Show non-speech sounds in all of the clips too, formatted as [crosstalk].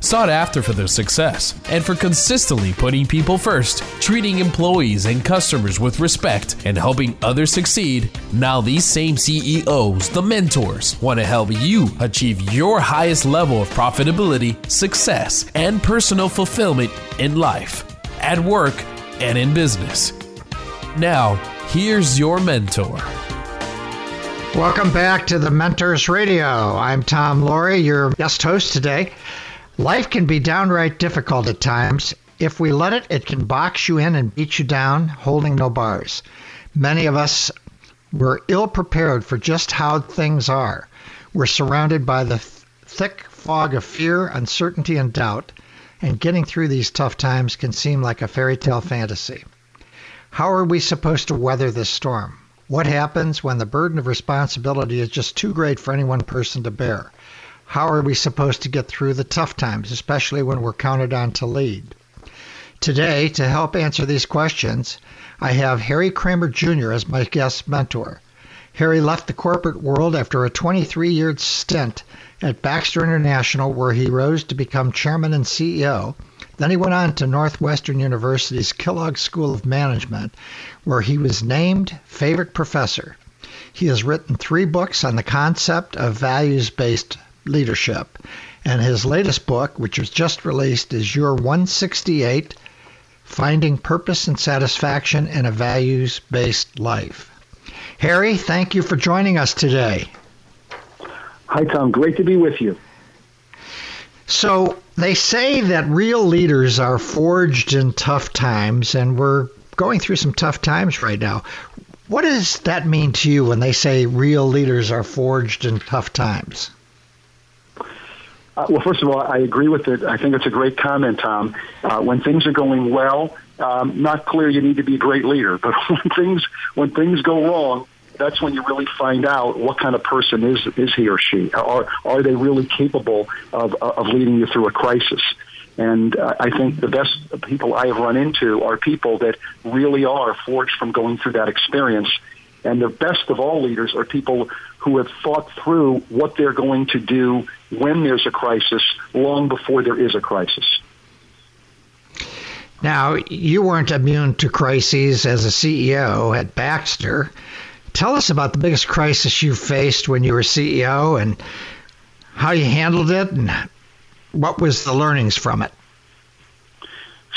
sought after for their success and for consistently putting people first, treating employees and customers with respect, and helping others succeed. Now, these same CEOs, the mentors, want to help you achieve your highest level of profitability, success, and personal fulfillment in life, at work, and in business. Now, here's your mentor. Welcome back to the Mentors Radio. I'm Tom Loarie, your guest host today. Life can be downright difficult at times. If we let it, it can box you in and beat you down, holding no bars. Many of us were ill prepared for just how things are. We're surrounded by the thick fog of fear, uncertainty, and doubt, and getting through these tough times can seem like a fairy tale fantasy. How are we supposed to weather this storm? What happens when the burden of responsibility is just too great for any one person to bear? How are we supposed to get through the tough times, especially when we're counted on to lead? Today, to help answer these questions, I have Harry Kraemer Jr. as my guest mentor. Harry left the corporate world after a 23 year stint at Baxter International, where he rose to become chairman and CEO. Then he went on to Northwestern University's Kellogg School of Management, where he was named favorite professor. He has written three books on the concept of values based leadership. And his latest book, which was just released, is Your 168 Finding Purpose and Satisfaction in a Values Based Life. Harry, thank you for joining us today. Hi, Tom. Great to be with you. So, they say that real leaders are forged in tough times, and we're going through some tough times right now. What does that mean to you when they say real leaders are forged in tough times? Uh, well, first of all, I agree with it. I think it's a great comment, Tom. Uh, when things are going well, um, not clear you need to be a great leader, but [laughs] when things when things go wrong, that's when you really find out what kind of person is is he or she. Are are they really capable of of leading you through a crisis? And uh, I think the best people I have run into are people that really are forged from going through that experience. And the best of all leaders are people who have thought through what they're going to do when there's a crisis long before there is a crisis. Now, you weren't immune to crises as a CEO at Baxter. Tell us about the biggest crisis you faced when you were CEO and how you handled it and what was the learnings from it?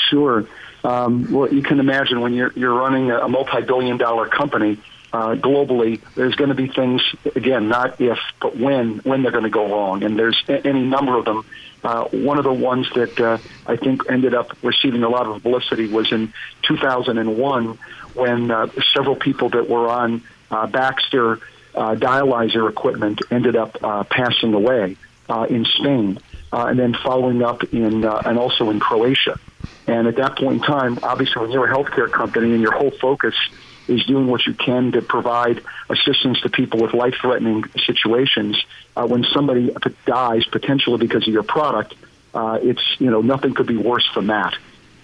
Sure. Um, well, you can imagine when you're, you're running a multi-billion dollar company, uh, globally, there's going to be things again, not if, but when, when they're going to go wrong, and there's any number of them. Uh, one of the ones that uh, I think ended up receiving a lot of publicity was in 2001 when uh, several people that were on uh, Baxter uh, dialyzer equipment ended up uh, passing away uh, in Spain, uh, and then following up in uh, and also in Croatia. And at that point in time, obviously, when you're a healthcare company and your whole focus is doing what you can to provide assistance to people with life-threatening situations. Uh, when somebody dies potentially because of your product, uh, it's you know nothing could be worse than that.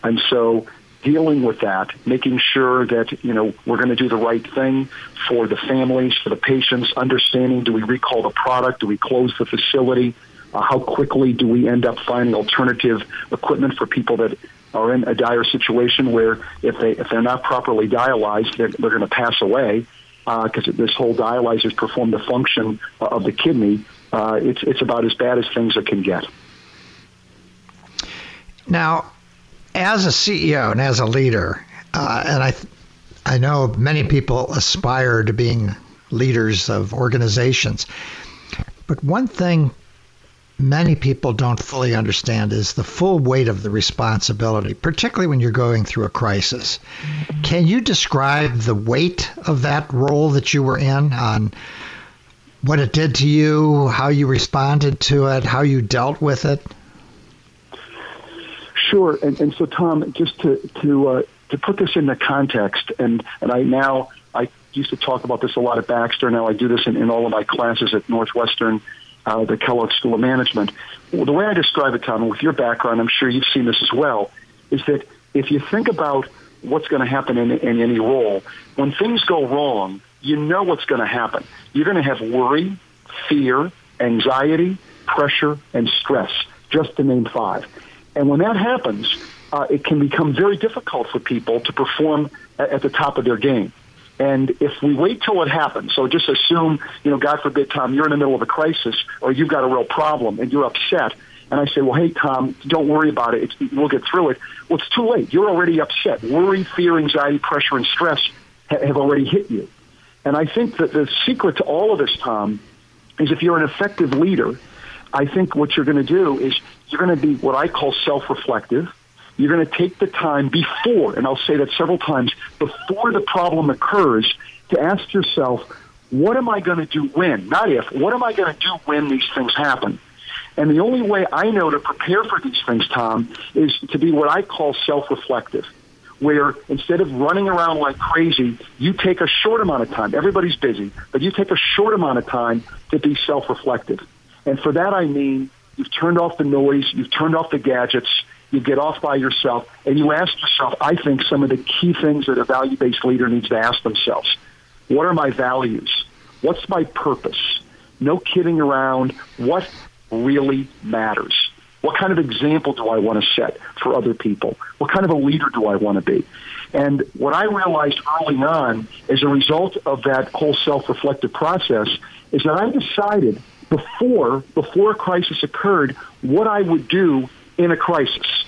And so dealing with that, making sure that you know we're going to do the right thing for the families, for the patients, understanding do we recall the product, do we close the facility, uh, how quickly do we end up finding alternative equipment for people that are in a dire situation where if they if they're not properly dialyzed, they're, they're going to pass away because uh, this whole dialyzers perform the function of the kidney. Uh, it's it's about as bad as things can get. Now, as a CEO and as a leader, uh, and I I know many people aspire to being leaders of organizations, but one thing many people don't fully understand is the full weight of the responsibility, particularly when you're going through a crisis. Can you describe the weight of that role that you were in on what it did to you, how you responded to it, how you dealt with it? Sure, and, and so Tom, just to to uh, to put this into context, and and I now I used to talk about this a lot at Baxter. Now I do this in, in all of my classes at Northwestern uh, the Kellogg School of Management. The way I describe it, Tom, with your background, I'm sure you've seen this as well, is that if you think about what's going to happen in, in any role, when things go wrong, you know what's going to happen. You're going to have worry, fear, anxiety, pressure, and stress, just to name five. And when that happens, uh, it can become very difficult for people to perform at, at the top of their game. And if we wait till it happens, so just assume, you know, God forbid, Tom, you're in the middle of a crisis or you've got a real problem and you're upset. And I say, well, hey, Tom, don't worry about it. It's, we'll get through it. Well, it's too late. You're already upset. Worry, fear, anxiety, pressure, and stress ha- have already hit you. And I think that the secret to all of this, Tom, is if you're an effective leader, I think what you're going to do is you're going to be what I call self-reflective. You're going to take the time before, and I'll say that several times, before the problem occurs to ask yourself, what am I going to do when? Not if. What am I going to do when these things happen? And the only way I know to prepare for these things, Tom, is to be what I call self-reflective where instead of running around like crazy, you take a short amount of time. Everybody's busy, but you take a short amount of time to be self-reflective. And for that, I mean, you've turned off the noise, you've turned off the gadgets, you get off by yourself, and you ask yourself, I think, some of the key things that a value-based leader needs to ask themselves. What are my values? What's my purpose? No kidding around. What really matters? What kind of example do I want to set for other people? What kind of a leader do I want to be? And what I realized early on as a result of that whole self-reflective process is that I decided before, before a crisis occurred, what I would do in a crisis.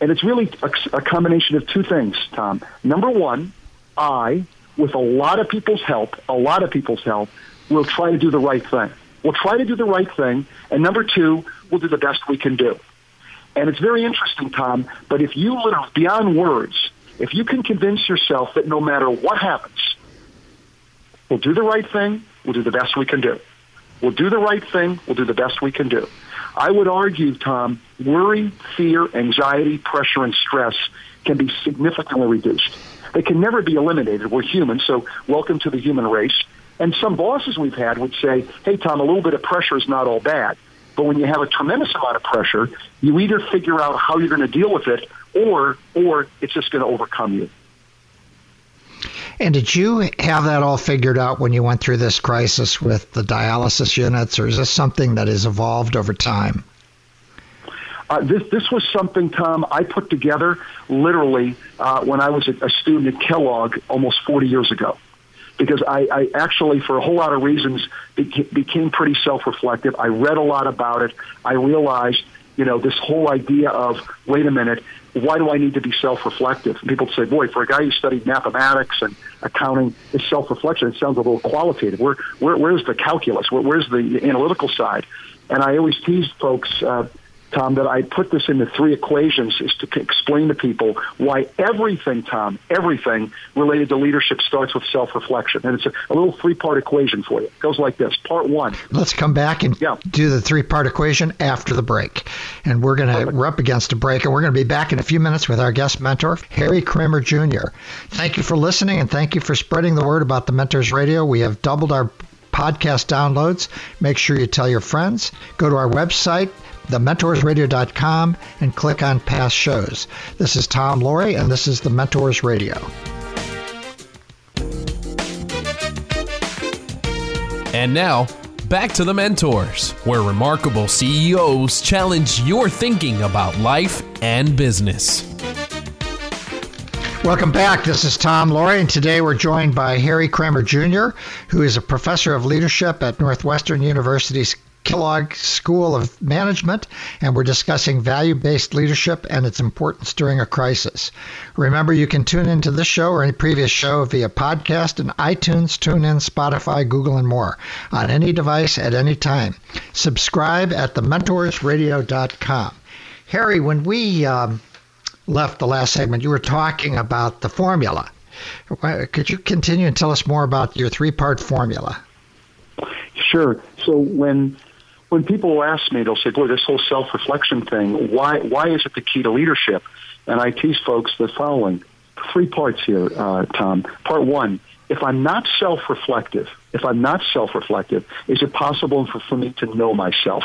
And it's really a, a combination of two things, Tom. Number one, I, with a lot of people's help, a lot of people's help, will try to do the right thing. We'll try to do the right thing. And number two, we'll do the best we can do. And it's very interesting, Tom, but if you literally, beyond words, if you can convince yourself that no matter what happens, we'll do the right thing, we'll do the best we can do. We'll do the right thing, we'll do the best we can do. I would argue, Tom, worry, fear, anxiety, pressure, and stress can be significantly reduced. They can never be eliminated. We're human, so welcome to the human race. And some bosses we've had would say, hey, Tom, a little bit of pressure is not all bad. But when you have a tremendous amount of pressure, you either figure out how you're going to deal with it or, or it's just going to overcome you. And did you have that all figured out when you went through this crisis with the dialysis units, or is this something that has evolved over time? Uh, this this was something, Tom, I put together literally uh, when I was a, a student at Kellogg almost 40 years ago because I, I actually, for a whole lot of reasons, beca- became pretty self-reflective. I read a lot about it. I realized, you know, this whole idea of, wait a minute, why do I need to be self-reflective? And people say, boy, for a guy who studied mathematics and accounting, is self-reflection. It sounds a little qualitative. Where, where, where's the calculus? Where, where's the analytical side? And I always tease folks, uh, Tom, that I put this into three equations is to explain to people why everything, Tom, everything related to leadership starts with self-reflection. And it's a, a little three-part equation for you. It goes like this. Part one. Let's come back and yeah. do the three-part equation after the break. And we're going to, we're up against a break, and we're going to be back in a few minutes with our guest mentor, Harry Kraemer Jr. Thank you for listening, and thank you for spreading the word about the Mentors Radio. We have doubled our podcast downloads. Make sure you tell your friends. Go to our website, thementorsradio.com and click on past shows. This is Tom Loarie, and this is The Mentors Radio. And now, back to The Mentors, where remarkable CEOs challenge your thinking about life and business. Welcome back. This is Tom Loarie, and today we're joined by Harry Kraemer Jr., who is a professor of leadership at Northwestern University's Kellogg School of Management, and we're discussing value based leadership and its importance during a crisis. Remember, you can tune into this show or any previous show via podcast and iTunes, TuneIn, Spotify, Google, and more on any device at any time. Subscribe at thementorsradio.com. Harry, when we um, left the last segment, you were talking about the formula. Could you continue and tell us more about your three part formula? Sure. So when when people ask me, they'll say, "Boy, this whole self-reflection thing. Why why is it the key to leadership?" And I tease folks the following: three parts here, uh, Tom. Part one, if I'm not self-reflective, if I'm not self-reflective, is it possible for, for me to know myself?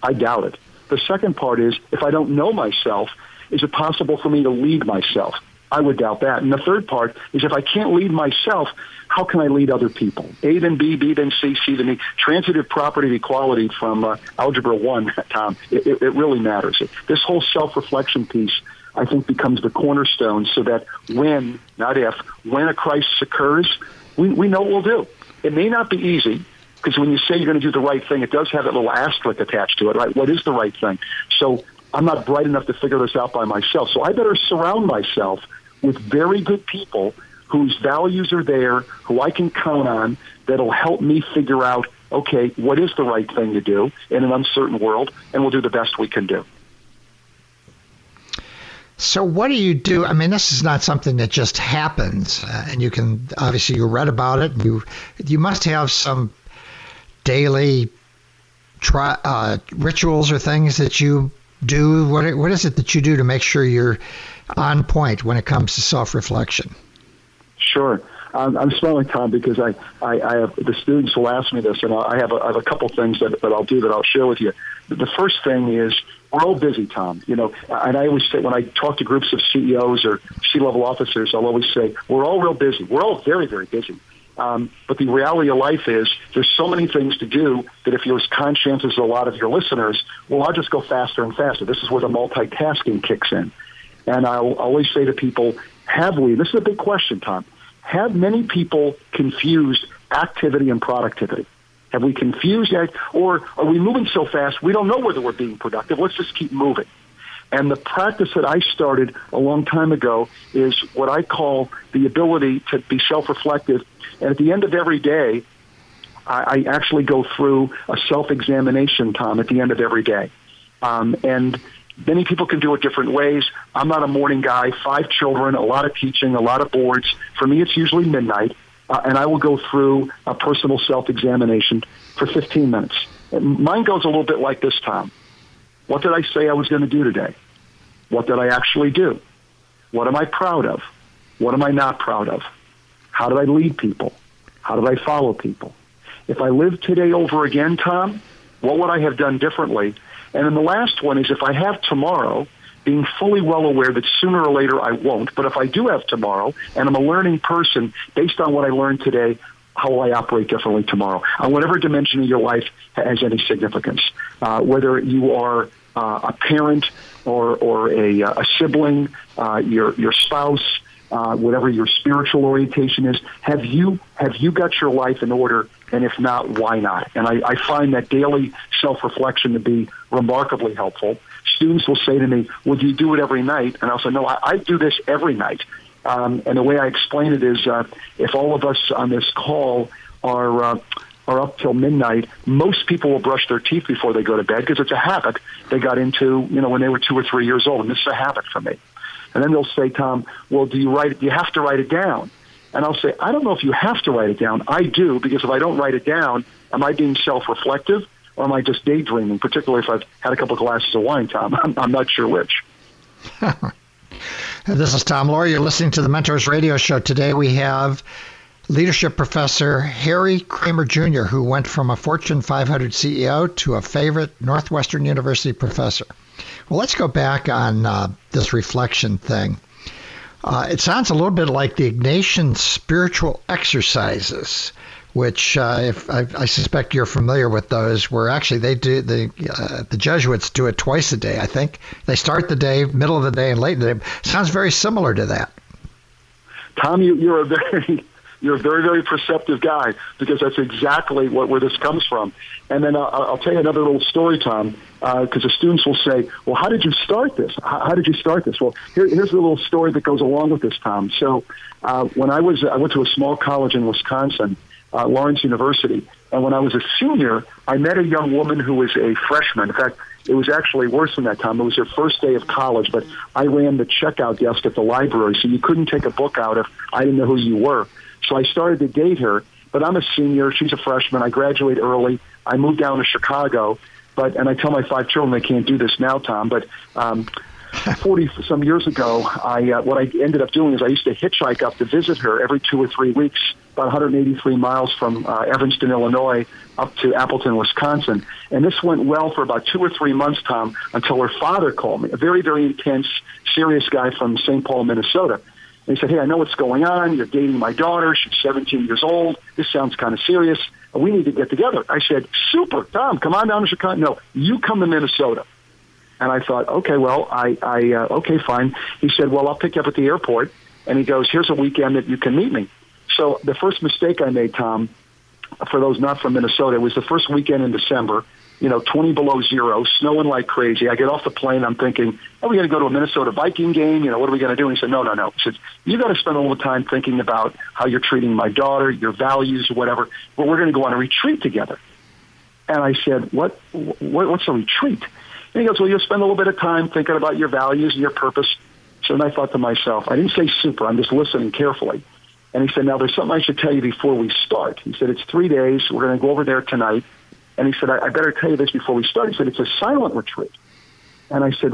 I doubt it. The second part is, if I don't know myself, is it possible for me to lead myself? I would doubt that. And the third part is if I can't lead myself, how can I lead other people? A then B, B then C, C then E. Transitive property of equality from uh, Algebra 1, [laughs] Tom, it, it, really matters. This whole self-reflection piece, I think, becomes the cornerstone so that when, not if, when a crisis occurs, we, we know what we'll do. It may not be easy, because when you say you're going to do the right thing, it does have that little asterisk attached to it, right? What is the right thing? So I'm not bright enough to figure this out by myself. So I better surround myself with very good people whose values are there, who I can count on, that'll help me figure out, okay, what is the right thing to do in an uncertain world, and we'll do the best we can do. So, what do you do? I mean, this is not something that just happens, uh, and you can obviously you read about it. You you must have some daily tri- uh, rituals or things that you do? What what is it that you do to make sure you're on point when it comes to self reflection? Sure. Um, I'm smiling, Tom, because I, I, I have the students will ask me this, and I have a, I have a couple things that, that I'll do that I'll share with you. The first thing is we're all busy, Tom. You know, and I always say when I talk to groups of CEOs or C-level officers, I'll always say we're all real busy. We're all very, very busy. Um, but the reality of life is there's so many things to do that if you're as conscientious as a lot of your listeners, well, I'll just go faster and faster. This is where the multitasking kicks in. And I'll always say to people, have we, this is a big question, Tom, have many people confused activity and productivity? Have we confused that? Or are we moving so fast we don't know whether we're being productive? Let's just keep moving. And the practice that I started a long time ago is what I call the ability to be self-reflective. And at the end of every day, I, I actually go through a self-examination, Tom, at the end of every day. Um, and many people can do it different ways. I'm not a morning guy. Five children, a lot of teaching, a lot of boards. For me, it's usually midnight. Uh, and I will go through a personal self-examination for 15 minutes. Mine goes a little bit like this, Tom. What did I say I was going to do today? What did I actually do? What am I proud of? What am I not proud of? How did I lead people? How did I follow people? If I lived today over again, Tom, what would I have done differently? And then the last one is if I have tomorrow, being fully well aware that sooner or later I won't, but if I do have tomorrow and I'm a learning person based on what I learned today, how will I operate differently tomorrow on whatever dimension of your life has any significance. Uh, whether you are uh, a parent or or a, uh, a sibling, uh, your your spouse, uh, whatever your spiritual orientation is, have you have you got your life in order? And if not, why not? And I, I find that daily self reflection to be remarkably helpful. Students will say to me, "Well, do you do it every night?" And I'll say, "No, I, I do this every night." Um, and the way I explain it is, uh, if all of us on this call are uh, are up till midnight, most people will brush their teeth before they go to bed because it's a habit they got into, you know, when they were two or three years old, and this is a habit for me. And then they'll say, Tom, well, do you write it? Do you have to write it down? And I'll say, I don't know if you have to write it down. I do because if I don't write it down, am I being self-reflective or am I just daydreaming? Particularly if I've had a couple of glasses of wine, Tom. [laughs] I'm, I'm not sure which. [laughs] this is Tom Loarie. You're listening to the Mentors Radio Show. Today we have leadership professor Harry Kraemer Jr., who went from a Fortune 500 CEO to a favorite Northwestern University professor. Well, let's go back on uh, this reflection thing. Uh, it sounds a little bit like the Ignatian spiritual exercises, which uh, if I, I, suspect you're familiar with those, where actually they do the uh, the Jesuits do it twice a day. I think they start the day, middle of the day, and late in the day. Sounds very similar to that. Tom, you, you're a very [laughs] you're a very, very perceptive guy because that's exactly what where this comes from. And then uh, I'll tell you another little story, Tom, because uh, the students will say, "Well, how did you start this? How, how did you start this?" Well, here, here's a little story that goes along with this, Tom. So, uh, when I was I went to a small college in Wisconsin, uh, Lawrence University, and when I was a senior, I met a young woman who was a freshman. In fact, it was actually worse than that Tom. It was her first day of college, but I ran the checkout desk at the library, so you couldn't take a book out if I didn't know who you were. So I started to date her, but I'm a senior. She's a freshman. I graduate early. I moved down to Chicago, but and I tell my five children they can't do this now, Tom. But um, [laughs] 40 some years ago, I uh, what I ended up doing is I used to hitchhike up to visit her every two or three weeks, about 183 miles from uh, Evanston, Illinois, up to Appleton, Wisconsin. And this went well for about two or three months, Tom, until her father called me, a very, very intense, serious guy from St. Paul, Minnesota. And he said, Hey, I know what's going on. You're dating my daughter. She's 17 years old. This sounds kind of serious. We need to get together. I said, Super, Tom, come on down to Chicago. No, you come to Minnesota. And I thought, okay, well, I, I uh, okay, fine. He said, well, I'll pick you up at the airport. And he goes, here's a weekend that you can meet me. So the first mistake I made, Tom, for those not from Minnesota, was the first weekend in December. You know, 20 below zero, snowing like crazy. I get off the plane. I'm thinking, are we going to go to a Minnesota Viking game? You know, what are we going to do? And he said, no, no, no. He said, you got to spend a little time thinking about how you're treating my daughter, your values, whatever. But we're going to go on a retreat together. And I said, what, what what's a retreat? And he goes, well, you'll spend a little bit of time thinking about your values and your purpose. So then I thought to myself, I didn't say super. I'm just listening carefully. And he said, now there's something I should tell you before we start. He said, it's three days. We're going to go over there tonight. And he said, I, I better tell you this before we start. He said, it's a silent retreat. And I said,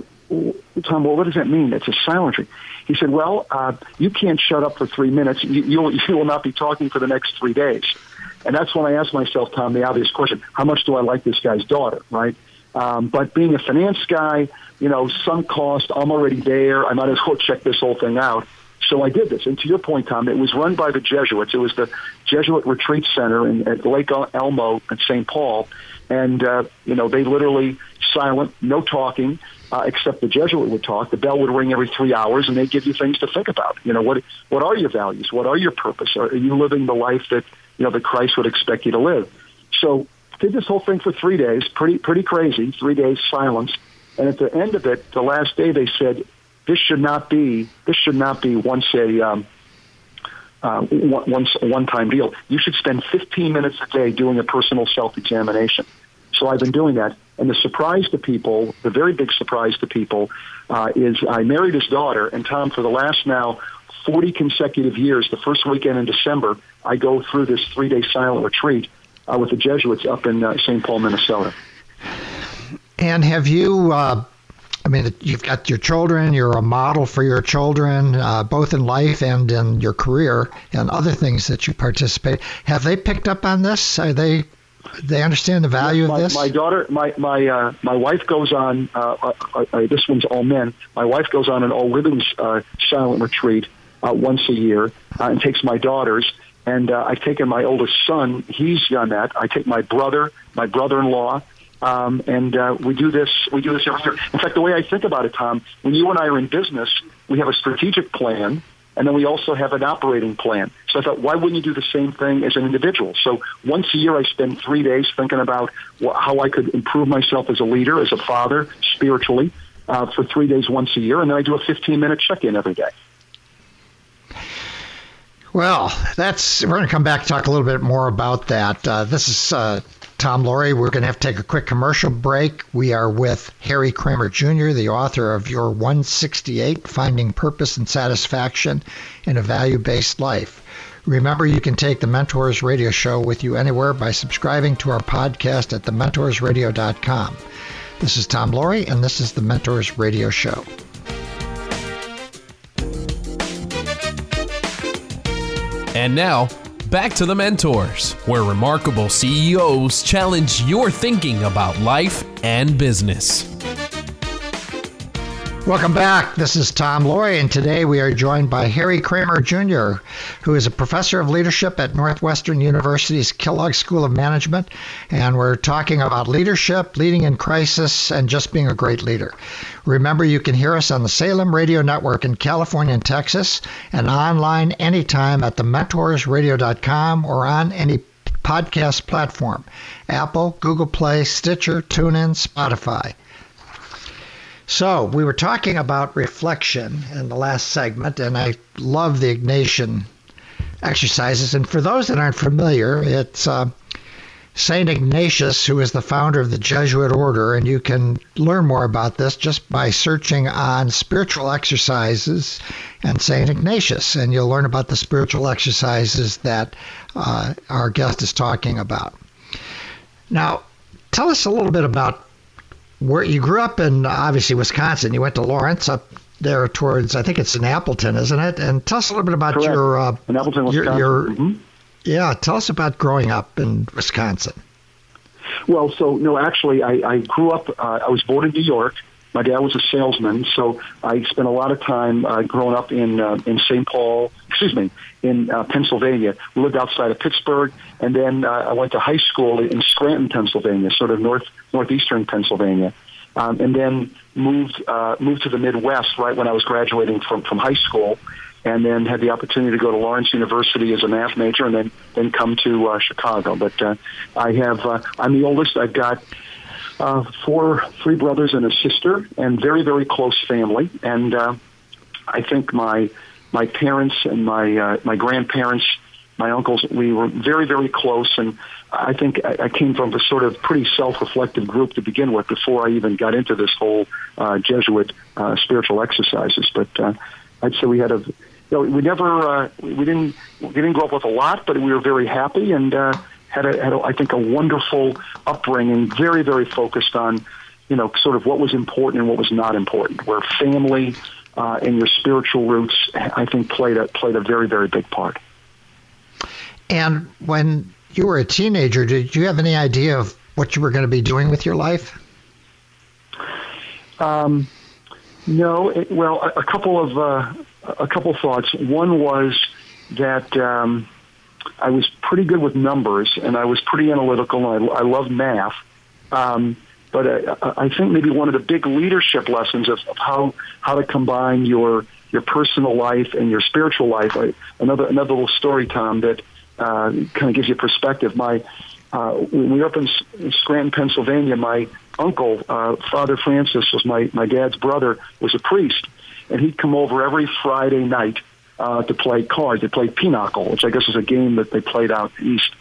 Tom, well, what does that mean? It's a silent retreat. He said, well, uh, you can't shut up for three minutes. You, you'll, [laughs] you will not be talking for the next three days. And that's when I asked myself, Tom, the obvious question, how much do I like this guy's daughter, right? Um, but being a finance guy, you know, sunk cost, I'm already there. I might as well [laughs] check this whole thing out. So I did this. And to your point, Tom, it was run by the Jesuits. It was the Jesuit Retreat Center in, at Lake Elmo in St. Paul. And, uh, you know, they literally silent, no talking, uh, except the Jesuit would talk. The bell would ring every three hours, and they'd give you things to think about. You know, what what are your values? What are your purpose? Are you living the life that you know that Christ would expect you to live? So did this whole thing for three days, pretty pretty crazy. Three days silence, and at the end of it, the last day, they said, this should not be this should not be once a um, uh, once a one-time deal. You should spend 15 minutes a day doing a personal self-examination. So I've been doing that, and the surprise to people, the very big surprise to people, uh, is I married his daughter, and Tom, for the last now 40 consecutive years, the first weekend in December, I go through this three-day silent retreat uh, with the Jesuits up in uh, St. Paul, Minnesota. And have you uh, mean, you've got your children, you're a model for your children, uh, both in life and in your career and other things that you participate. Have they picked up on this? Are they they understand the value my, of this? My daughter, my my uh, my wife goes on. Uh, uh, uh, this one's all men. My wife goes on an all women's uh, silent retreat uh, once a year uh, and takes my daughters. And uh, I've taken my oldest son. He's done that. I take my brother, my brother-in-law, um, and uh, we do this. We do this every year. In fact, the way I think about it, Tom, when you and I are in business, we have a strategic plan, and then we also have an operating plan. So I thought, why wouldn't you do the same thing as an individual? So once a year, I spend three days thinking about wh- how I could improve myself as a leader, as a father, spiritually, uh, for three days once a year, and then I do a 15-minute check-in every day. Well, that's we're going to come back and talk a little bit more about that. Uh, this is uh, Tom Loarie. We're going to have to take a quick commercial break. We are with Harry Kraemer Jr., the author of Your 168 Finding Purpose and Satisfaction in a Value Based Life. Remember, you can take the Mentors Radio Show with you anywhere by subscribing to our podcast at thementorsradio.com. This is Tom Loarie, and this is the Mentors Radio Show. And now, back to the Mentors, where remarkable CEOs challenge your thinking about life and business. Welcome back. This is Tom Loarie, and today we are joined by Harry Kraemer Jr., who is a professor of leadership at Northwestern University's Kellogg School of Management. And we're talking about leadership, leading in crisis, and just being a great leader. Remember, you can hear us on the Salem Radio Network in California and Texas, and online anytime at thementorsradio.com or on any podcast platform Apple, Google Play, Stitcher, TuneIn, Spotify. So, we were talking about reflection in the last segment, and I love the Ignatian exercises. And for those that aren't familiar, it's uh, St. Ignatius, who is the founder of the Jesuit order, and you can learn more about this just by searching on spiritual exercises and St. Ignatius, and you'll learn about the spiritual exercises that uh, our guest is talking about. Now, tell us a little bit about where you grew up in obviously Wisconsin. You went to Lawrence up there towards I think it's in Appleton, isn't it? And tell us a little bit about Correct. your uh, in Appleton, Wisconsin. Your, your, mm-hmm. Yeah, tell us about growing up in Wisconsin. Well, so no, actually, I, I grew up. Uh, I was born in New York. My dad was a salesman, so I spent a lot of time uh, growing up in uh, in St. Paul. Excuse me, in uh, Pennsylvania. Lived outside of Pittsburgh, and then uh, I went to high school in Scranton, Pennsylvania, sort of north northeastern Pennsylvania, um, and then moved uh, moved to the Midwest right when I was graduating from from high school, and then had the opportunity to go to Lawrence University as a math major, and then then come to uh, Chicago. But uh, I have uh, I'm the oldest. I've got uh, four, three brothers and a sister, and very, very close family. And uh, I think my my parents and my uh, my grandparents, my uncles, we were very, very close. And I think I, I came from a sort of pretty self-reflective group to begin with before I even got into this whole uh, Jesuit uh, spiritual exercises. But uh, I'd say we had a you know, we never uh, we didn't we didn't grow up with a lot, but we were very happy and. Uh, had, a, had a, I think, a wonderful upbringing, very, very focused on, you know, sort of what was important and what was not important, where family uh, and your spiritual roots, I think, played a, played a very, very big part. And when you were a teenager, did you have any idea of what you were going to be doing with your life? Um, no. It, well, a, a couple of uh, a couple thoughts. One was that um, I was pretty good with numbers, and I was pretty analytical. And I, I love math. Um, but I, I think maybe one of the big leadership lessons of, of how how to combine your your personal life and your spiritual life. I, another another little story, Tom, that uh, kind of gives you perspective. My uh, when we were up in Scranton, Pennsylvania, my uncle, uh, Father Francis, was my my dad's brother, was a priest, and he'd come over every Friday night uh, to play cards. They played pinochle, which I guess is a game that they played out east.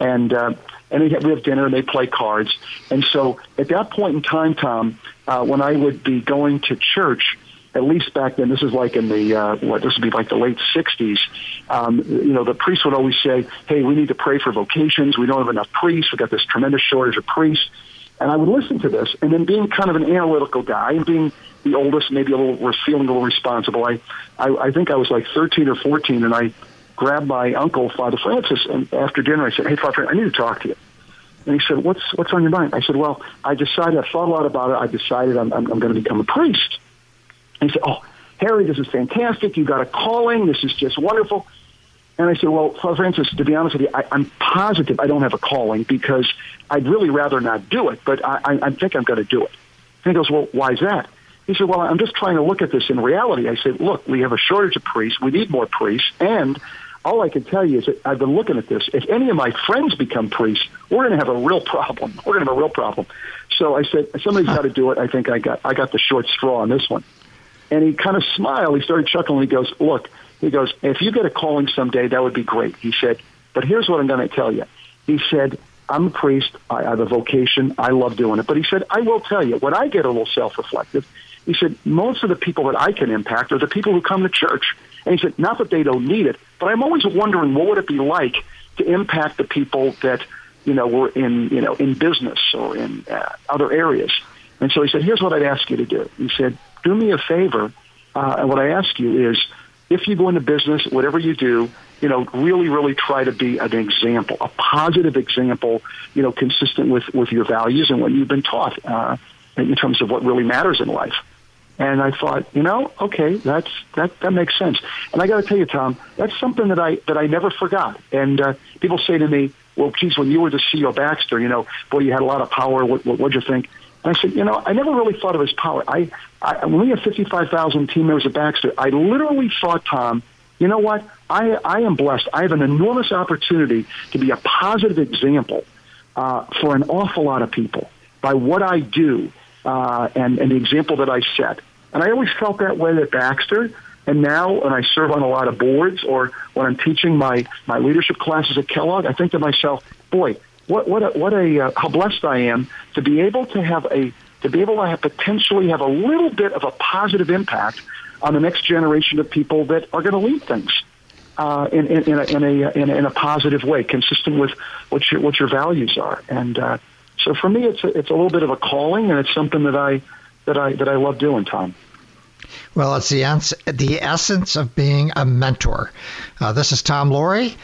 And uh, and we have dinner and they play cards. And so at that point in time, Tom, uh, when I would be going to church, at least back then, this is like in the uh, what this would be like the late '60s. Um, you know, the priest would always say, "Hey, we need to pray for vocations. We don't have enough priests. We've got this tremendous shortage of priests." And I would listen to this, and then being kind of an analytical guy and being the oldest, maybe a little, feeling a little responsible. I, I, I think I was like 13 or 14, and I grabbed my uncle, Father Francis, and after dinner, I said, "Hey, Father, I need to talk to you." And he said, "What's what's on your mind?" I said, "Well, I decided. I thought a lot about it. I decided I'm, I'm, I'm going to become a priest." And he said, "Oh, Harry, this is fantastic. You got a calling. This is just wonderful." And I said, "Well, Father Francis, to be honest with you, I, I'm positive I don't have a calling because I'd really rather not do it, but I, I, I think I'm going to do it." And he goes, "Well, why is that?" He said, Well, I'm just trying to look at this in reality. I said, Look, we have a shortage of priests. We need more priests. And all I can tell you is that I've been looking at this. If any of my friends become priests, we're going to have a real problem. [laughs] We're going to have a real problem. So I said, Somebody's got to do it. I think I got, I got the short straw on this one. And he kind of smiled. He started chuckling. He goes, Look, he goes, If you get a calling someday, that would be great. He said, But here's what I'm going to tell you. He said, I'm a priest. I have a vocation. I love doing it. But he said, I will tell you, when I get a little self reflective, he said, most of the people that I can impact are the people who come to church. And he said, not that they don't need it, but I'm always wondering what would it be like to impact the people that, you know, were in, you know, in business or in uh, other areas. And so he said, here's what I'd ask you to do. He said, do me a favor. Uh, and what I ask you is, if you go into business, whatever you do, you know, really, really try to be an example, a positive example, you know, consistent with, with your values and what you've been taught uh, in terms of what really matters in life. And I thought, you know, okay, that's that that makes sense. And I got to tell you, Tom, that's something that I that I never forgot. And uh, people say to me, "Well, geez, when you were the CEO of Baxter, you know, boy, you had a lot of power. What what what'd you think?" And I said, you know, I never really thought of his power. I, I when we five thousand team members at Baxter, I literally thought, Tom, you know what? I I am blessed. I have an enormous opportunity to be a positive example uh, for an awful lot of people by what I do uh, and, and the example that I set. And I always felt that way at Baxter. And now when I serve on a lot of boards or when I'm teaching my, my leadership classes at Kellogg, I think to myself, boy, what, what a, what a, uh, how blessed I am to be able to have a, to be able to have potentially have a little bit of a positive impact on the next generation of people that are going to lead things. Uh, in, in, in, a, in, a, in, a, in a positive way, consistent with what your what your values are, and uh, So for me, it's a, it's a little bit of a calling, and it's something that I that I that I love doing, Tom. Well, it's the, the essence of being a mentor. Uh, this is Tom Loarie.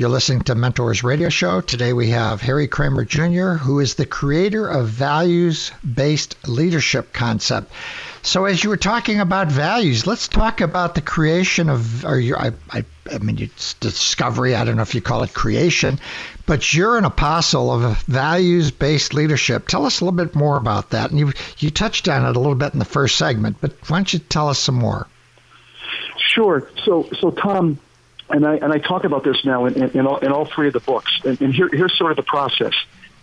You're listening to Mentors Radio Show. Today we have Harry Kraemer Jr., who is the creator of values based leadership concept. So, as you were talking about values, let's talk about the creation of, or your, I, I, I mean, it's discovery. I don't know if you call it creation, but you're an apostle of values based leadership. Tell us a little bit more about that. And you, you touched on it a little bit in the first segment, but why don't you tell us some more? Sure. So, so Tom, and I and I talk about this now in, in, in, all, in all three of the books. And, and here, here's sort of the process.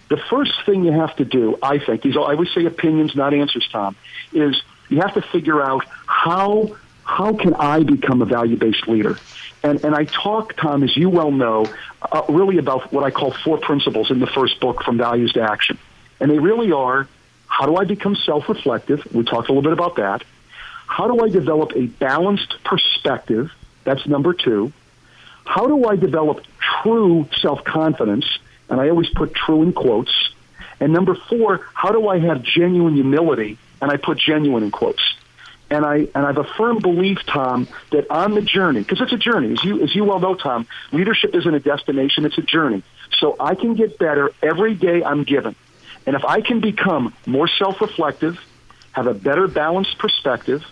The first thing you have to do, I think, these I always say opinions, not answers, Tom, is you have to figure out how how can I become a value based leader. And and I talk, Tom, as you well know, uh, really about what I call four principles in the first book, from values to action, and they really are: how do I become self reflective? We talked a little bit about that. How do I develop a balanced perspective? That's number two. How do I develop true self confidence? And I always put true in quotes. And number four, how do I have genuine humility? And I put genuine in quotes. And I and I have a firm belief, Tom, that on the journey, because it's a journey, as you as you well know, Tom, leadership isn't a destination; it's a journey. So I can get better every day I'm given, and if I can become more self-reflective, have a better balanced perspective,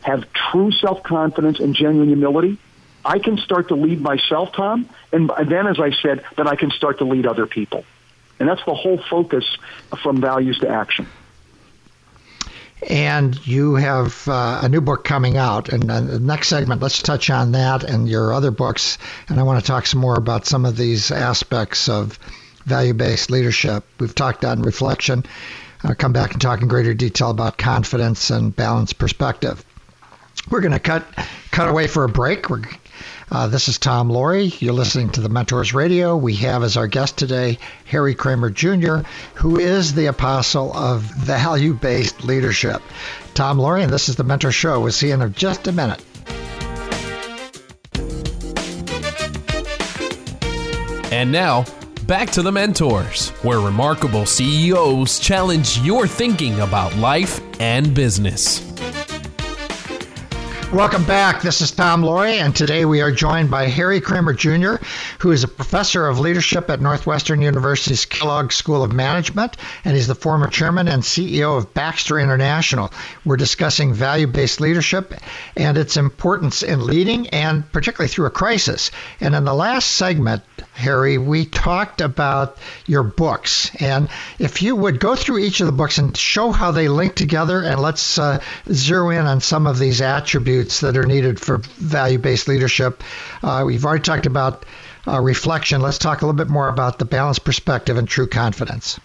have true self-confidence and genuine humility, I can start to lead myself, Tom, and then, as I said, then I can start to lead other people. And that's the whole focus from values to action. And you have uh, a new book coming out. And uh, the next segment, let's touch on that and your other books. And I want to talk some more about some of these aspects of value based leadership. We've talked on reflection. I'll come back and talk in greater detail about confidence and balanced perspective. We're going to cut cut away for a break. We're uh, this is Tom Loarie. You're listening to the Mentors Radio. We have as our guest today Harry Kraemer Jr., who is the apostle of value based leadership. Tom Loarie, and this is the Mentor Show. We'll see you in just a minute. And now, back to the Mentors, where remarkable CEOs challenge your thinking about life and business. Welcome back. This is Tom Loarie, and today we are joined by Harry Kraemer Jr., who is a professor of leadership at Northwestern University's Kellogg School of Management, and he's the former chairman and CEO of Baxter International. We're discussing value based leadership and its importance in leading, and particularly through a crisis. And in the last segment, Harry, we talked about your books. And if you would go through each of the books and show how they link together, and let's uh, zero in on some of these attributes attributes that are needed for value based leadership. Uh, we've already talked about uh, reflection. Let's talk a little bit more about the balanced perspective and true confidence.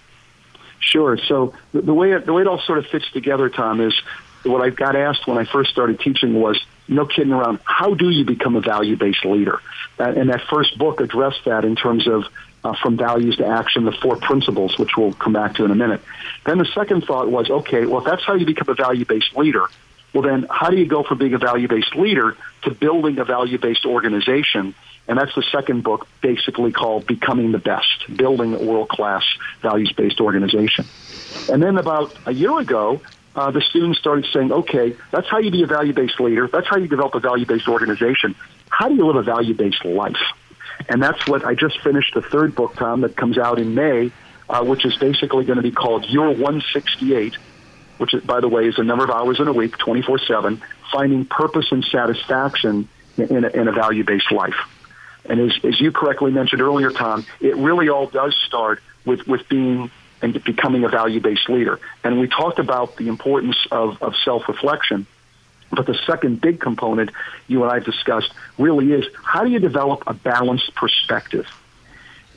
Sure. So the, way it, the way it all sort of fits together, Tom, is what I got asked when I first started teaching was, no kidding around, how do you become a value based leader? Uh, and that first book addressed that in terms of uh, from values to action, the four principles, which we'll come back to in a minute. Then the second thought was, okay, well, if that's how you become a value based leader, well, then how do you go from being a value based leader to building a value based organization? And that's the second book, basically called Becoming the Best Building a World Class Values Based Organization. And then about a year ago, uh, the students started saying, okay, that's how you be a value based leader. That's how you develop a value based organization. How do you live a value based life? And that's what I just finished the third book, Tom, that comes out in May, uh, which is basically going to be called Your 168 which, by the way, is a number of hours in a week, 24 7, finding purpose and satisfaction in a, in a value based life. And as, as you correctly mentioned earlier, Tom, it really all does start with, with being and becoming a value based leader. And we talked about the importance of, of self reflection. But the second big component you and I have discussed really is how do you develop a balanced perspective?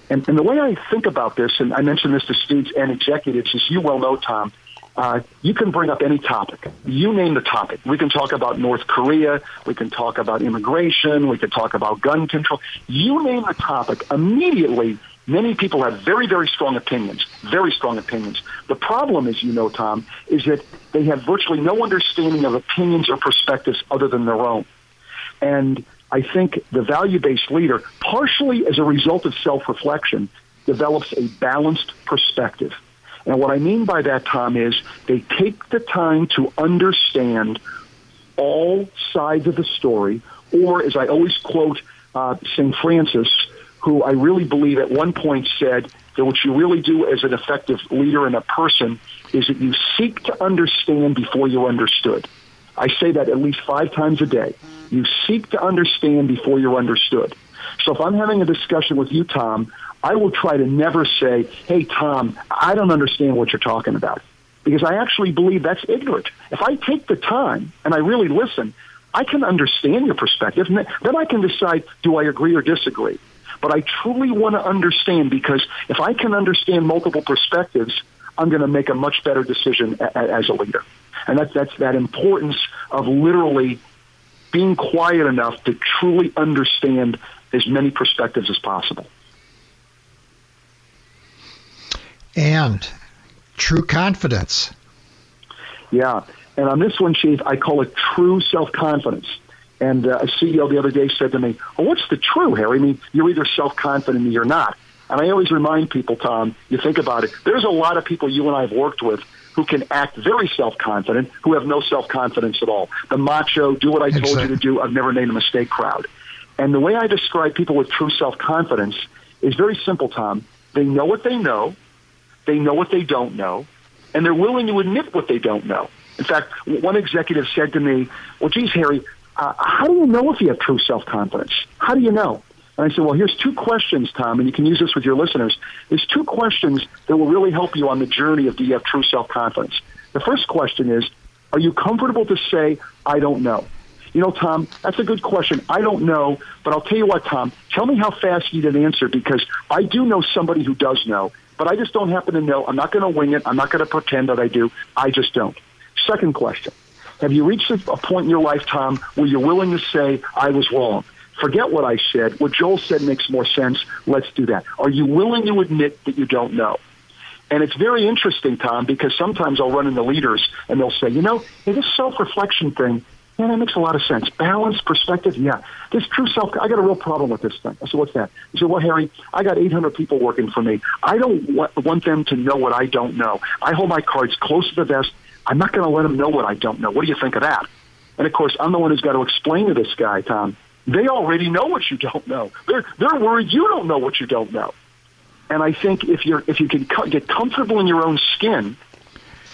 And, and the way I think about this, and I mentioned this to students and executives, as you well know, Tom, uh, you can bring up any topic. You name the topic. We can talk about North Korea. We can talk about immigration. We can talk about gun control. You name the topic. Immediately, many people have very, very strong opinions. Very strong opinions. The problem, as you know, Tom, is that they have virtually no understanding of opinions or perspectives other than their own. And I think the value-based leader, partially as a result of self-reflection, develops a balanced perspective And what I mean by that, Tom, is they take the time to understand all sides of the story, or as I always quote uh, St. Francis, who I really believe at one point said that what you really do as an effective leader and a person is that you seek to understand before you're understood. I say that at least five times a day. You seek to understand before you're understood. So if I'm having a discussion with you, Tom, I will try to never say, hey, Tom, I don't understand what you're talking about. Because I actually believe that's ignorant. If I take the time and I really listen, I can understand your perspective. And then I can decide, do I agree or disagree? But I truly want to understand because if I can understand multiple perspectives, I'm going to make a much better decision as a leader. And that's, that's that importance of literally being quiet enough to truly understand as many perspectives as possible. And true confidence. Yeah. And on this one, Chief, I call it true self confidence. And uh, a CEO the other day said to me, Well, what's the true, Harry? I mean, you're either self confident or you're not. And I always remind people, Tom, you think about it, there's a lot of people you and I have worked with who can act very self confident, who have no self confidence at all. The macho, do what I told exactly. you to do, I've never made a mistake crowd. And the way I describe people with true self confidence is very simple, Tom. They know what they know, they know what they don't know, and they're willing to admit what they don't know. In fact, one executive said to me, Well, geez, Harry, uh, how do you know if you have true self confidence? How do you know? And I said, well, here's two questions, Tom, and you can use this with your listeners. There's two questions that will really help you on the journey of do you have true self confidence. The first question is, are you comfortable to say, I don't know? You know, Tom, that's a good question. I don't know, but I'll tell you what, Tom, tell me how fast you need an answer because I do know somebody who does know, but I just don't happen to know. I'm not going to wing it. I'm not going to pretend that I do. I just don't. Second question. Have you reached a point in your lifetime where you're willing to say, I was wrong? Forget what I said. What Joel said makes more sense. Let's do that. Are you willing to admit that you don't know? And it's very interesting, Tom, because sometimes I'll run into leaders and they'll say, you know, hey, this self-reflection thing, yeah, that makes a lot of sense. Balance, perspective, yeah. This true self, I got a real problem with this thing. I said, what's that? He said, well, Harry, I got 800 people working for me. I don't want them to know what I don't know. I hold my cards close to the vest I'm not going to let them know what I don't know. What do you think of that? And of course, I'm the one who's got to explain to this guy, Tom. They already know what you don't know. They're they're worried you don't know what you don't know. And I think if you're if you can get comfortable in your own skin,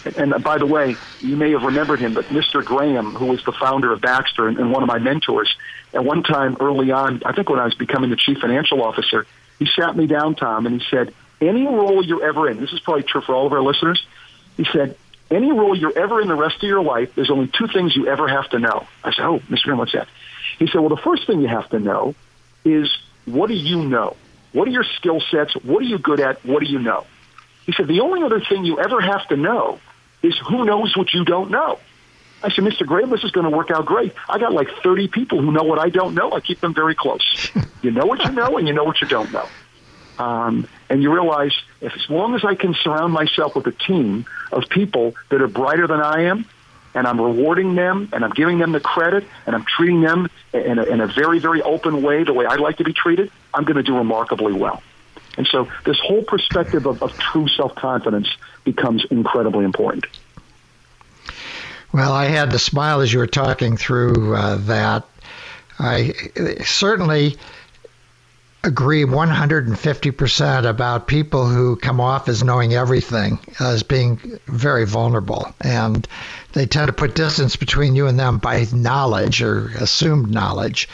and by the way, you may have remembered him, but Mr. Graham, who was the founder of Baxter and, and one of my mentors, at one time early on, I think when I was becoming the chief financial officer, he sat me down, Tom, and he said, "Any role you're ever in, this is probably true for all of our listeners." He said, any role you're ever in the rest of your life, there's only two things you ever have to know. I said, oh, Mr. Graham, what's that? He said, well, the first thing you have to know is what do you know? What are your skill sets? What are you good at? What do you know? He said, the only other thing you ever have to know is who knows what you don't know. I said, Mr. Graham, this is going to work out great. I got like 30 people who know what I don't know. I keep them very close. [laughs] you know what you know and you know what you don't know. Um, and you realize if as long as I can surround myself with a team of people that are brighter than I am, and I'm rewarding them, and I'm giving them the credit, and I'm treating them in a, in a very, very open way, the way I'd like to be treated, I'm going to do remarkably well. And so this whole perspective of, of true self-confidence becomes incredibly important. Well, I had to smile as you were talking through uh, that. I certainly agree 150% about people who come off as knowing everything as being very vulnerable. And they tend to put distance between you and them by knowledge or assumed knowledge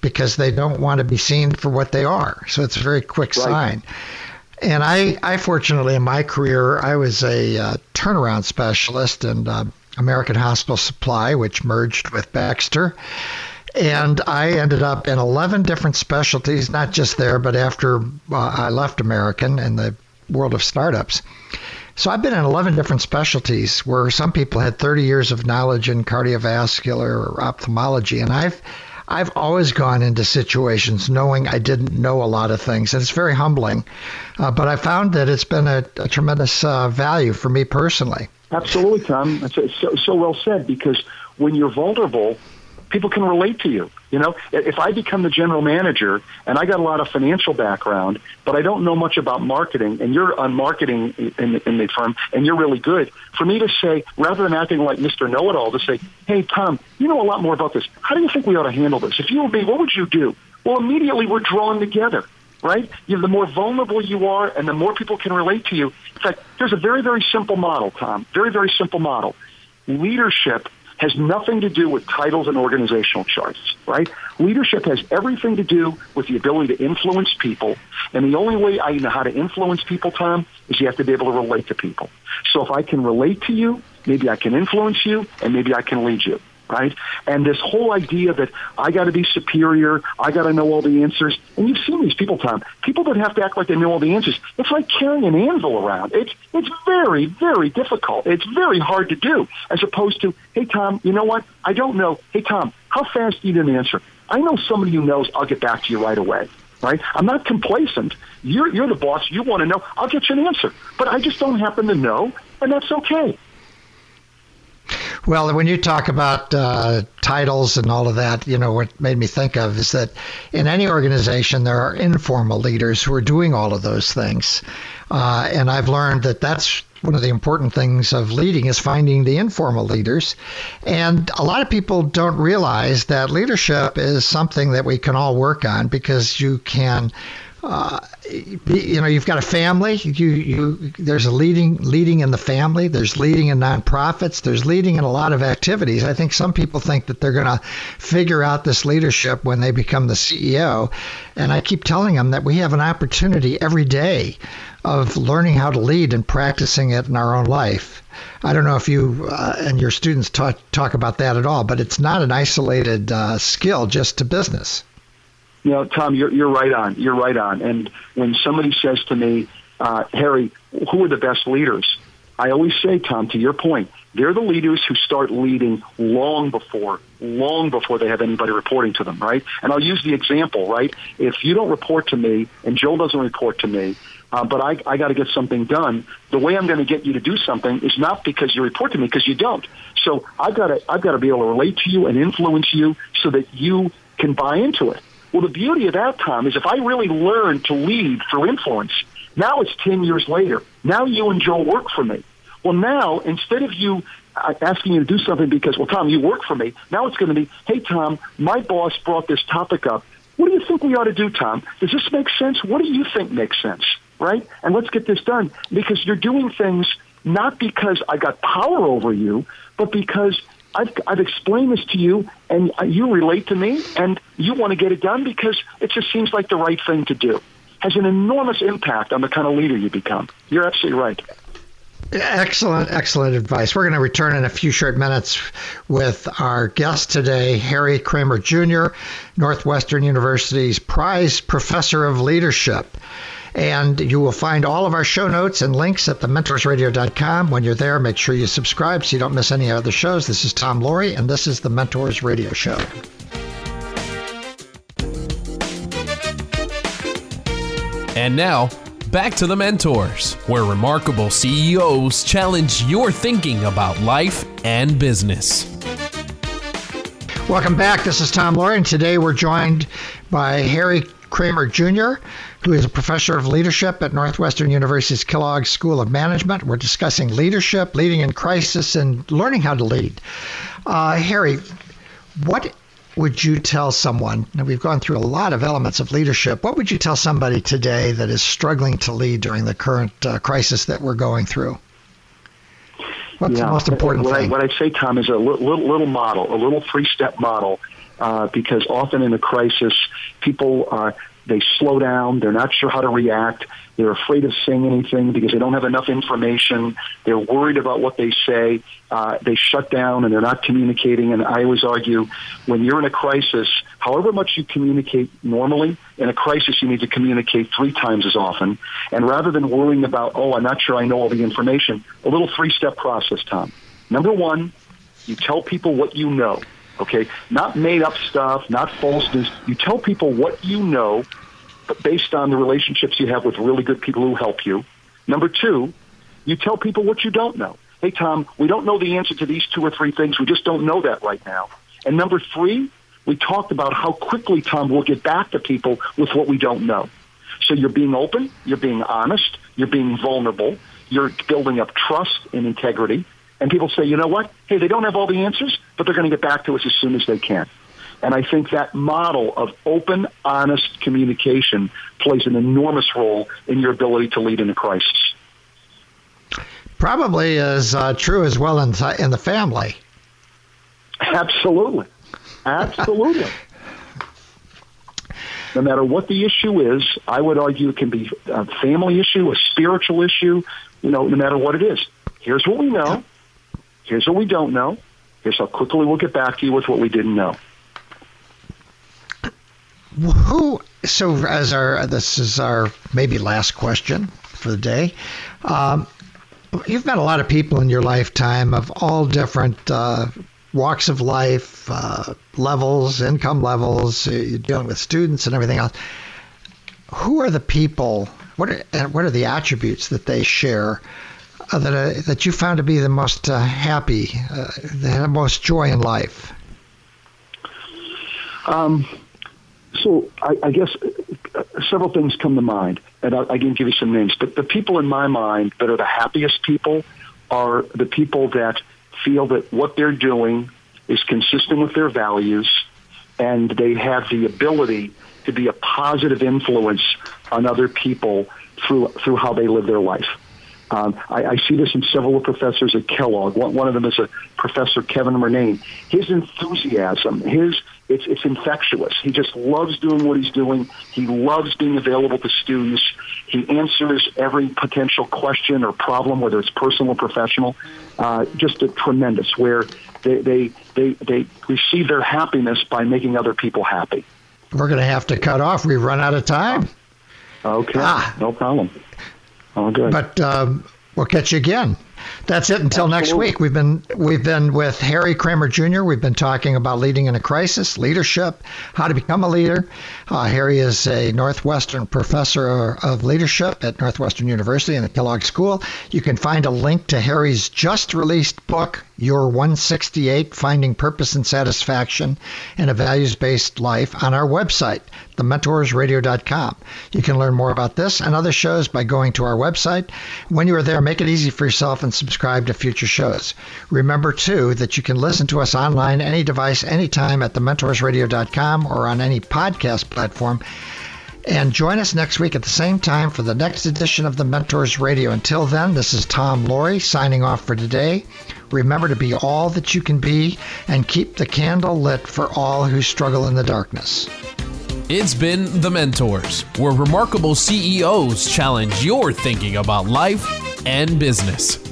because they don't want to be seen for what they are. So it's a very quick right. sign. And I, I fortunately in my career, I was a uh, turnaround specialist in uh, American Hospital Supply, which merged with Baxter and I ended up in 11 different specialties, not just there, but after uh, I left American in the world of startups. So I've been in 11 different specialties where some people had 30 years of knowledge in cardiovascular or ophthalmology, and I've I've always gone into situations knowing I didn't know a lot of things, and it's very humbling. Uh, but I found that it's been a, a tremendous uh, value for me personally. Absolutely, Tom. It's so, so well said because when you're vulnerable, people can relate to you. You know, if I become the general manager and I got a lot of financial background, but I don't know much about marketing, and you're on marketing in, in the firm, and you're really good, for me to say, rather than acting like Mr. Know-it-all, to say, hey, Tom, you know a lot more about this. How do you think we ought to handle this? If you were me, what would you do? Well, immediately we're drawn together, right? You know, the more vulnerable you are and the more people can relate to you. In fact, there's a very, very simple model, Tom, very, very simple model. Leadership has nothing to do with titles and organizational charts, right? Leadership has everything to do with the ability to influence people. And the only way I know how to influence people, Tom, is you have to be able to relate to people. So if I can relate to you, maybe I can influence you, and maybe I can lead you right? And this whole idea that I got to be superior, I got to know all the answers. And you've seen these people, Tom. People that have to act like they know all the answers. It's like carrying an anvil around. It's it's very very difficult. It's very hard to do. As opposed to, hey Tom, you know what? I don't know. Hey Tom, how fast do you get an answer? I know somebody who knows. I'll get back to you right away. Right? I'm not complacent. You're you're the boss. You want to know. I'll get you an answer. But I just don't happen to know, and that's okay. Well, when you talk about uh, titles and all of that, you know, what made me think of is that in any organization, there are informal leaders who are doing all of those things. Uh, and I've learned that that's one of the important things of leading is finding the informal leaders. And a lot of people don't realize that leadership is something that we can all work on because you can uh, you know you've got a family. You you there's a leading leading in the family. There's leading in nonprofits. There's leading in a lot of activities. I think some people think that they're going to figure out this leadership when they become the ceo and i keep telling them that we have an opportunity every day of learning how to lead and practicing it in our own life. I don't know if you uh, and your students talk, talk about that at all, but it's not an isolated uh, skill just to business. You know, Tom, you're you're right on. You're right on. And when somebody says to me, uh, Harry, who are the best leaders? I always say, Tom, to your point, they're the leaders who start leading long before, long before they have anybody reporting to them, right? And I'll use the example, right? If you don't report to me and Joel doesn't report to me, uh, but I, I got to get something done. The way I'm going to get you to do something is not because you report to me, because you don't. So I've got to I've got to be able to relate to you and influence you so that you can buy into it. Well, the beauty of that, Tom, is if I really learn to lead through influence, now it's 10 years later. Now you and Joe work for me. Well, now, instead of you uh, asking you to do something because, well, Tom, you work for me, now it's going to be, hey, Tom, my boss brought this topic up. What do you think we ought to do, Tom? Does this make sense? What do you think makes sense? Right? And let's get this done because you're doing things not because I got power over you, but because I've, I've explained this to you, and uh, you relate to me, and you want to get it done because it just seems like the right thing to do. Has an enormous impact on the kind of leader you become. You're absolutely right. Excellent, excellent advice. We're going to return in a few short minutes with our guest today, Harry Kraemer Jr., Northwestern University's Prize Professor of Leadership. And you will find all of our show notes and links at thementorsradio.com. When you're there, make sure you subscribe so you don't miss any other shows. This is Tom Loarie, and this is the Mentors Radio Show. And now, back to the Mentors, where remarkable CEOs challenge your thinking about life and business. Welcome back. This is Tom Loarie, and today we're joined by Harry Kraemer Jr., who is a professor of leadership at Northwestern University's Kellogg School of Management. We're discussing leadership, leading in crisis, and learning how to lead. Uh, Harry, what would you tell someone? Now, we've gone through a lot of elements of leadership. What would you tell somebody today that is struggling to lead during the current uh, crisis that we're going through? What's yeah. the most important what thing? I, what I say, Tom, is a little, little model, a little three-step model, uh, because often in a crisis, people uh, they slow down. They're not sure how to react. They're afraid of saying anything because they don't have enough information. They're worried about what they say. Uh, they shut down and they're not communicating. And I always argue when you're in a crisis, however much you communicate normally, in a crisis you need to communicate three times as often. And rather than worrying about, oh, I'm not sure I know all the information, a little three step process, Tom. Number one, you tell people what you know. Okay, not made up stuff, not false news. You tell people what you know, but based on the relationships you have with really good people who help you. Number two, you tell people what you don't know. Hey, Tom, we don't know the answer to these two or three things. We just don't know that right now. And number three, we talked about how quickly, Tom, we'll get back to people with what we don't know. So you're being open, you're being honest, you're being vulnerable, you're building up trust and integrity. And people say, you know what? Hey, they don't have all the answers, but they're going to get back to us as soon as they can. And I think that model of open, honest communication plays an enormous role in your ability to lead in a crisis. Probably is uh, true as well in, in the family. Absolutely. Absolutely. [laughs] no matter what the issue is, I would argue it can be a family issue, a spiritual issue, you know, no matter what it is. Here's what we know. Here's what we don't know. Here's how quickly we'll get back to you with what we didn't know. Who? So, as our this is our maybe last question for the day. Um, you've met a lot of people in your lifetime of all different uh, walks of life, uh, levels, income levels. Uh, you're dealing with students and everything else. Who are the people? What are what are the attributes that they share that uh, that you found to be the most uh, happy, that have most joy in life? Um, so I, I guess uh, several things come to mind, and I, I can give you some names. But the people in my mind that are the happiest people are the people that feel that what they're doing is consistent with their values, and they have the ability to be a positive influence on other people through through how they live their life. Um, I, I see this in several professors at Kellogg. One, one of them is a professor, Kevin Murnane. His enthusiasm, his it's it's infectious. He just loves doing what he's doing. He loves being available to students. He answers every potential question or problem, whether it's personal or professional. Uh, just a tremendous. Where they, they they they receive their happiness by making other people happy. We're going to have to cut off. We've run out of time. Okay, ah. no problem. Oh, good. But um, we'll catch you again. That's it until Absolutely. next week. We've been we've been with Harry Kraemer Jr. We've been talking about leading in a crisis, leadership, how to become a leader. Uh, Harry is a Northwestern professor of leadership at Northwestern University in the Kellogg School. You can find a link to Harry's just released book, Your 168: Finding Purpose and Satisfaction in a Values-Based Life, on our website, thementorsradio.com. You can learn more about this and other shows by going to our website. When you are there, make it easy for and subscribe to future shows. Remember, too, that you can listen to us online, any device, anytime at thementorsradio.com or on any podcast platform. And join us next week at the same time for the next edition of the Mentors Radio. Until then, this is Tom Loarie signing off for today. Remember to be all that you can be and keep the candle lit for all who struggle in the darkness. It's been The Mentors, where remarkable CEOs challenge your thinking about life and business.